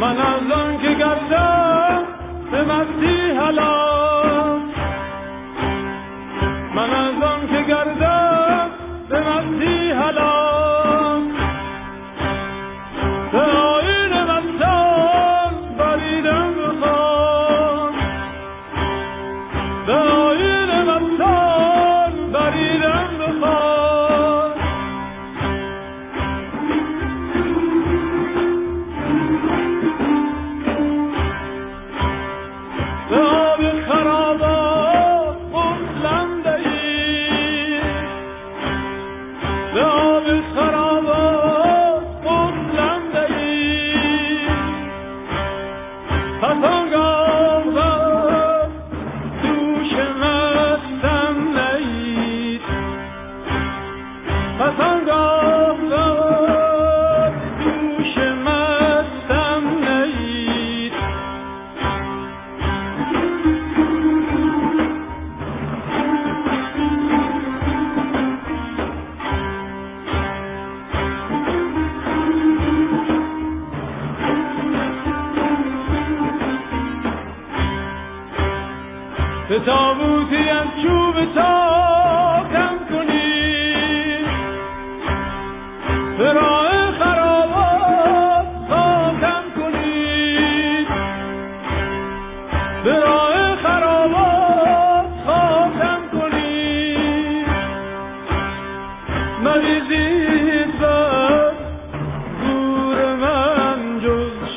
من از آن که گشتم به مستی حلال மனதோ به تابوتی از چوب چاکم کنی. به راه خرابات خاکم کنی. به راه خرابات خاکم کنی. مریضی Yeah. من جز